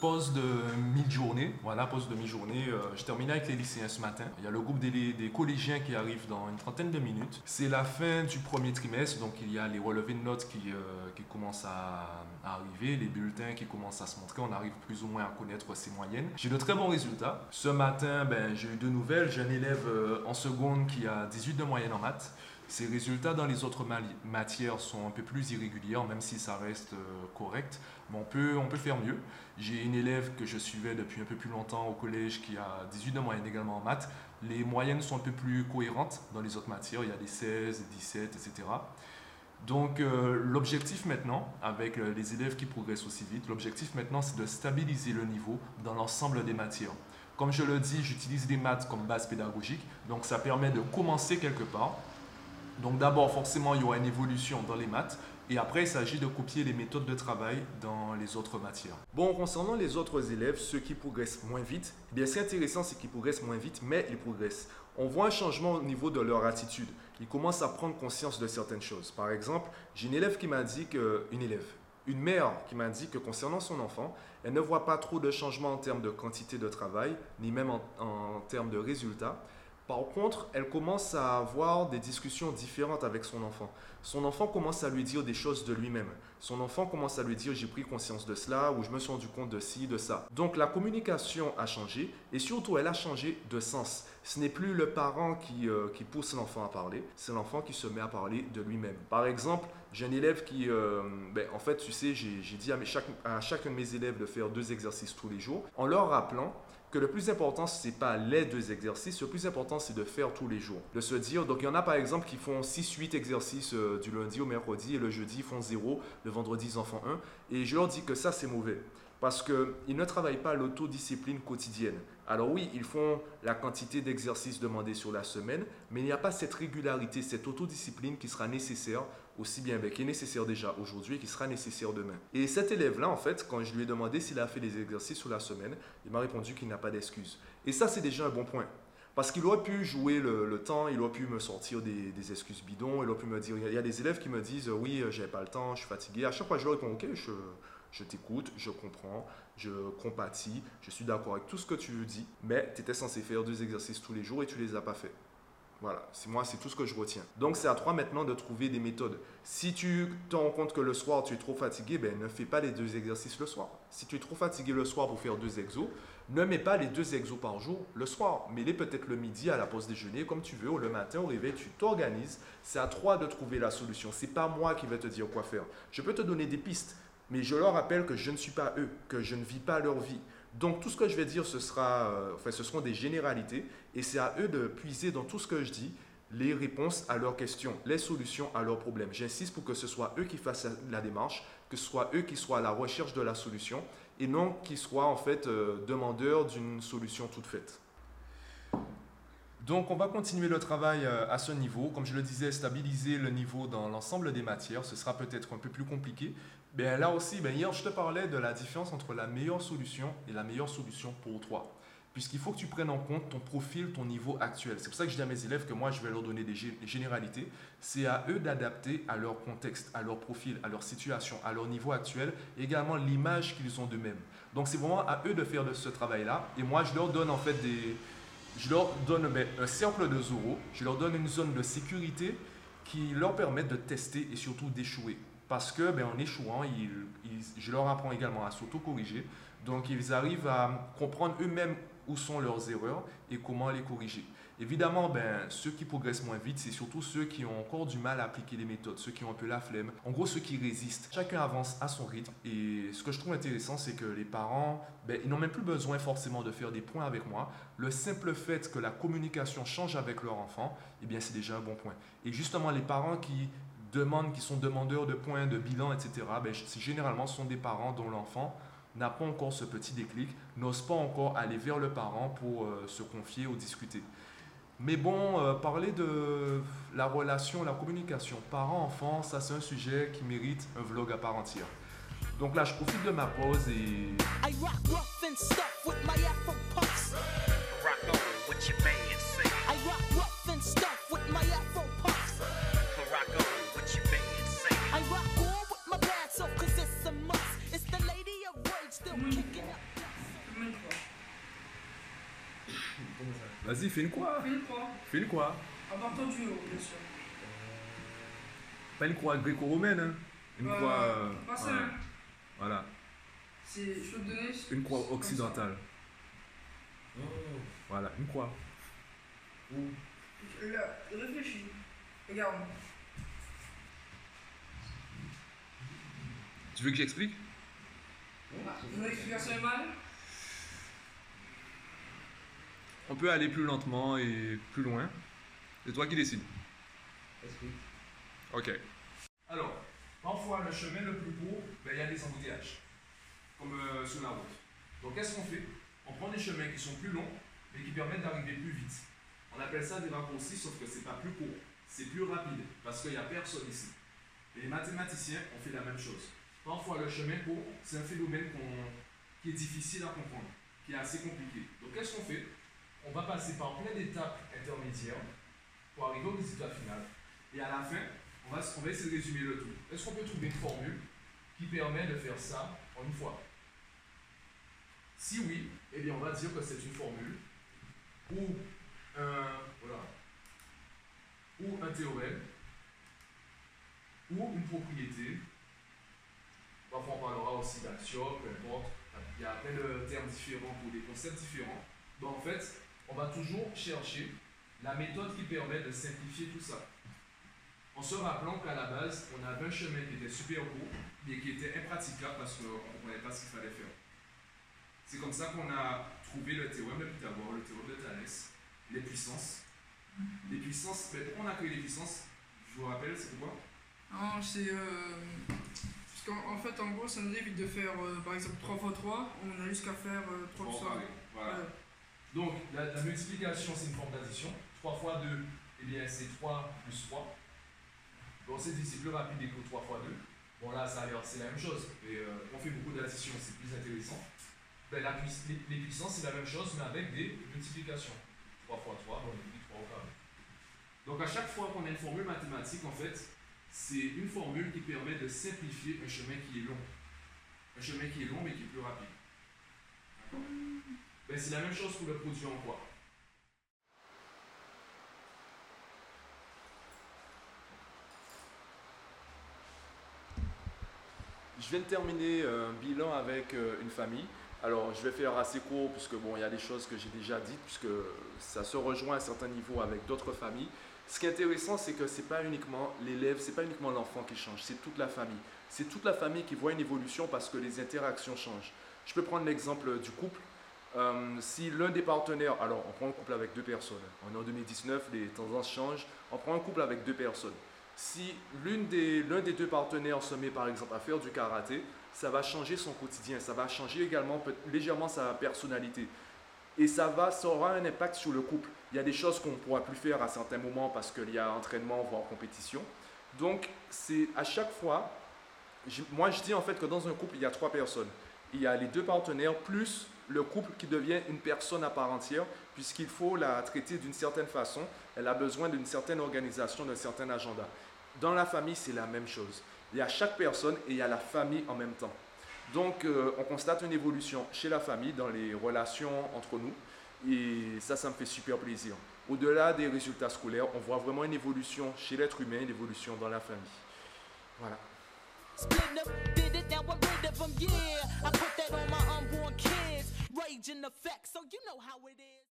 Pause de mi-journée, voilà, pause de mi-journée. Euh, je termine avec les lycéens ce matin. Il y a le groupe des, collégiens qui arrive dans une trentaine de minutes. C'est la fin du premier trimestre, donc il y a les relevés de notes qui, euh, qui commencent à, à arriver, les bulletins qui commencent à se montrer. On arrive plus ou moins à connaître ces moyennes. J'ai de très bons résultats. Ce matin, ben, j'ai eu deux nouvelles. J'ai un élève euh, en seconde qui a 18 de moyenne en maths. Ses résultats dans les autres matières sont un peu plus irréguliers, même si ça reste euh, correct. Mais on peut, on peut faire mieux. J'ai une élève que je suivais depuis un peu plus longtemps au collège qui a 18 de moyenne également en maths. Les moyennes sont un peu plus cohérentes dans les autres matières. Il y a des 16, 17, etc. Donc euh, l'objectif maintenant, avec euh, les élèves qui progressent aussi vite, l'objectif maintenant c'est de stabiliser le niveau dans l'ensemble des matières. Comme je le dis, j'utilise les maths comme base pédagogique, donc ça permet de commencer quelque part. Donc d'abord forcément il y aura une évolution dans les maths, et après il s'agit de copier les méthodes de travail dans les autres matières. Bon, concernant les autres élèves, ceux qui progressent moins vite, eh bien c'est intéressant, c'est qu'ils progressent moins vite, mais ils progressent. On voit un changement au niveau de leur attitude. Ils commencent à prendre conscience de certaines choses. Par exemple, j'ai une élève qui m'a dit que, une élève, une mère qui m'a dit que concernant son enfant, elle ne voit pas trop de changements en termes de quantité de travail, ni même en termes de résultats. Par contre, elle commence à avoir des discussions différentes avec son enfant. Son enfant commence à lui dire des choses de lui-même. Son enfant commence à lui dire j'ai pris conscience de cela ou je me suis rendu compte de ci, de ça. Donc la communication a changé et surtout elle a changé de sens. Ce n'est plus le parent qui, euh, pousse l'enfant à parler, c'est l'enfant qui se met à parler de lui-même. Par exemple, j'ai un élève qui, euh, ben, en fait, tu sais, j'ai dit à chacun de mes élèves de faire deux exercices tous les jours en leur rappelant le plus important, ce n'est pas les deux exercices, le plus important, c'est de faire tous les jours. De se dire, donc il y en a par exemple qui font 6-8 exercices euh, du lundi au mercredi et le jeudi, font 0, le vendredi, ils en font 1. Et je leur dis que ça, c'est mauvais. Parce qu'ils ne travaillent pas l'autodiscipline quotidienne. Alors oui, ils font la quantité d'exercices demandés sur la semaine, mais il n'y a pas cette régularité, cette autodiscipline qui sera nécessaire, aussi bien ben, qui est nécessaire déjà aujourd'hui et qui sera nécessaire demain. Et cet élève-là, en fait, quand je lui ai demandé s'il a fait des exercices sur la semaine, il m'a répondu qu'il n'a pas d'excuses. Et ça, c'est déjà un bon point. Parce qu'il aurait pu jouer le, temps, il aurait pu me sortir des, excuses bidons, il aurait pu me dire, il y a des élèves qui me disent, oui, j'avais pas le temps, je suis fatigué. À chaque fois, je leur réponds, ok, je, t'écoute, je comprends, je compatis, je suis d'accord avec tout ce que tu dis, mais tu étais censé faire deux exercices tous les jours et tu les as pas fait. Voilà, c'est moi, c'est tout ce que je retiens. Donc c'est à toi maintenant de trouver des méthodes. Si tu te rends compte que le soir tu es trop fatigué, ben ne fais pas les deux exercices le soir. Si tu es trop fatigué le soir pour faire deux exos, ne mets pas les deux exos par jour le soir. Mets-les peut-être le midi à la pause déjeuner, comme tu veux, ou le matin au réveil, tu t'organises. C'est à toi de trouver la solution. C'est pas moi qui vais te dire quoi faire. Je peux te donner des pistes, mais je leur rappelle que je ne suis pas eux, que je ne vis pas leur vie. Donc tout ce que je vais dire, ce, sera, euh, enfin, ce seront des généralités et c'est à eux de puiser dans tout ce que je dis les réponses à leurs questions, les solutions à leurs problèmes. J'insiste pour que ce soit eux qui fassent la démarche, que ce soit eux qui soient à la recherche de la solution et non qu'ils soient en fait euh, demandeurs d'une solution toute faite. Donc on va continuer le travail euh, à ce niveau. Comme je le disais, stabiliser le niveau dans l'ensemble des matières, ce sera peut-être un peu plus compliqué. Mais là aussi, ben hier je te parlais de la différence entre la meilleure solution et la meilleure solution pour toi. Puisqu'il faut que tu prennes en compte ton profil, ton niveau actuel. C'est pour ça que je dis à mes élèves que moi je vais leur donner des généralités. C'est à eux d'adapter à leur contexte, à leur profil, à leur situation, à leur niveau actuel, et également l'image qu'ils ont d'eux-mêmes. Donc c'est vraiment à eux de faire ce travail-là. Et moi je leur donne en fait des, je leur donne ben, un cercle de Zoro, je leur donne une zone de sécurité qui leur permet de tester et surtout d'échouer. Parce que ben, en échouant, je leur apprends également à s'auto-corriger. Donc ils arrivent à comprendre eux-mêmes où sont leurs erreurs et comment les corriger. Évidemment, ben, ceux qui progressent moins vite, c'est surtout ceux qui ont encore du mal à appliquer les méthodes, ceux qui ont un peu la flemme, en gros ceux qui résistent. Chacun avance à son rythme et ce que je trouve intéressant, c'est que les parents, ben, ils n'ont même plus besoin forcément de faire des points avec moi. Le simple fait que la communication change avec leur enfant, eh bien c'est déjà un bon point. Et justement, les parents qui demandent, qui sont demandeurs de points, de bilan, etc., ben, généralement ce sont des parents dont l'enfant n'a pas encore ce petit déclic, n'ose pas encore aller vers le parent pour euh, se confier ou discuter. Mais bon, euh, parler de la relation, la communication parent-enfant, ça c'est un sujet qui mérite un vlog à part entière. Donc là, je profite de ma pause et... I rock rough and stuff with my afro puffs. Rock on with your man, Vas-y, fais une croix. Fais une croix. Fais une croix. En partant du haut, bien sûr. Pas une croix gréco-romaine, hein. Une Euh, croix. euh, pas ça. voilà. Voilà. C'est, je peux te donner. Une croix occidentale. Oh. Voilà, une croix. Où? Là, réfléchis. Regarde. Tu veux que j'explique? Mon explication est mal. On peut aller plus lentement et plus loin. C'est toi qui décides. Ok. Alors, parfois, le chemin le plus court, ben, il y a des embouteillages, comme euh, sur la route. Donc, qu'est-ce qu'on fait? On prend des chemins qui sont plus longs, mais qui permettent d'arriver plus vite. On appelle ça des raccourcis, sauf que c'est pas plus court, c'est plus rapide, parce qu'il n'y a personne ici. Et les mathématiciens ont fait la même chose. Parfois, le chemin court, c'est un phénomène qui est difficile à comprendre, qui est assez compliqué. Donc, qu'est-ce qu'on fait? On va passer par plein d'étapes intermédiaires pour arriver au résultat final. Et à la fin, on va, on va essayer de résumer le tout. Est-ce qu'on peut trouver une formule qui permet de faire ça en une fois? Si oui, eh bien on va dire que c'est une formule ou un, théorème ou une propriété. Parfois on parlera aussi d'axiome, peu importe. Il y a plein de termes différents pour des concepts différents. On va toujours chercher la méthode qui permet de simplifier tout ça. En se rappelant qu'à la base, on avait un chemin qui était super court, mais qui était impraticable parce qu'on ne comprenait pas ce qu'il fallait faire. C'est comme ça qu'on a trouvé le théorème de Pythagore, le théorème de Thalès, les puissances. Les puissances, mais pourquoi on a créé les puissances? Je vous rappelle, c'est pourquoi? Non, c'est. Euh, parce qu'en en fait, en gros, ça nous évite de faire euh, par exemple 3 x 3. On a jusqu'à faire euh, 3 Bon, x 3. allez, voilà. Donc, la, la multiplication, c'est une forme d'addition. 3 fois 2, eh bien, c'est 3 plus 3. Bon, c'est dit, c'est plus rapide que 3 fois 2. Bon, là, ça a l'air, c'est la même chose. Et euh, on fait beaucoup d'addition, c'est plus intéressant. Ben, la les, les puissances, c'est la même chose, mais avec des multiplications. 3 fois 3, bon, on multiplie 3 au carré. Donc, à chaque fois qu'on a une formule mathématique, en fait, c'est une formule qui permet de simplifier un chemin qui est long. Un chemin qui est long, mais qui est plus rapide. D'accord ben, c'est la même chose pour le produit en quoi Je viens de terminer euh, un bilan avec euh, une famille. Alors, je vais faire assez court puisque bon, il y a des choses que j'ai déjà dites puisque ça se rejoint à un certain niveau avec d'autres familles. Ce qui est intéressant, c'est que c'est pas uniquement l'élève, c'est pas uniquement l'enfant qui change, c'est toute la famille. C'est toute la famille qui voit une évolution parce que les interactions changent. Je peux prendre l'exemple du couple. Euh, si l'un des partenaires, alors on prend un couple avec deux personnes, on est en 2019, les tendances changent, on prend un couple avec deux personnes. Si l'une des, l'un des deux partenaires se met par exemple à faire du karaté, ça va changer son quotidien, ça va changer également légèrement sa personnalité. Et ça, va, ça aura un impact sur le couple. Il y a des choses qu'on ne pourra plus faire à certains moments parce qu'il y a entraînement, voire compétition. Donc, c'est à chaque fois, moi je dis en fait que dans un couple, il y a trois personnes. Il y a les deux partenaires plus le couple qui devient une personne à part entière, puisqu'il faut la traiter d'une certaine façon. Elle a besoin d'une certaine organisation, d'un certain agenda. Dans la famille, c'est la même chose. Il y a chaque personne et il y a la famille en même temps. Donc, euh, on constate une évolution chez la famille, dans les relations entre nous. Et ça, ça me fait super plaisir. Au-delà des résultats scolaires, on voit vraiment une évolution chez l'être humain, une évolution dans la famille. Voilà. effect. So you know how it is.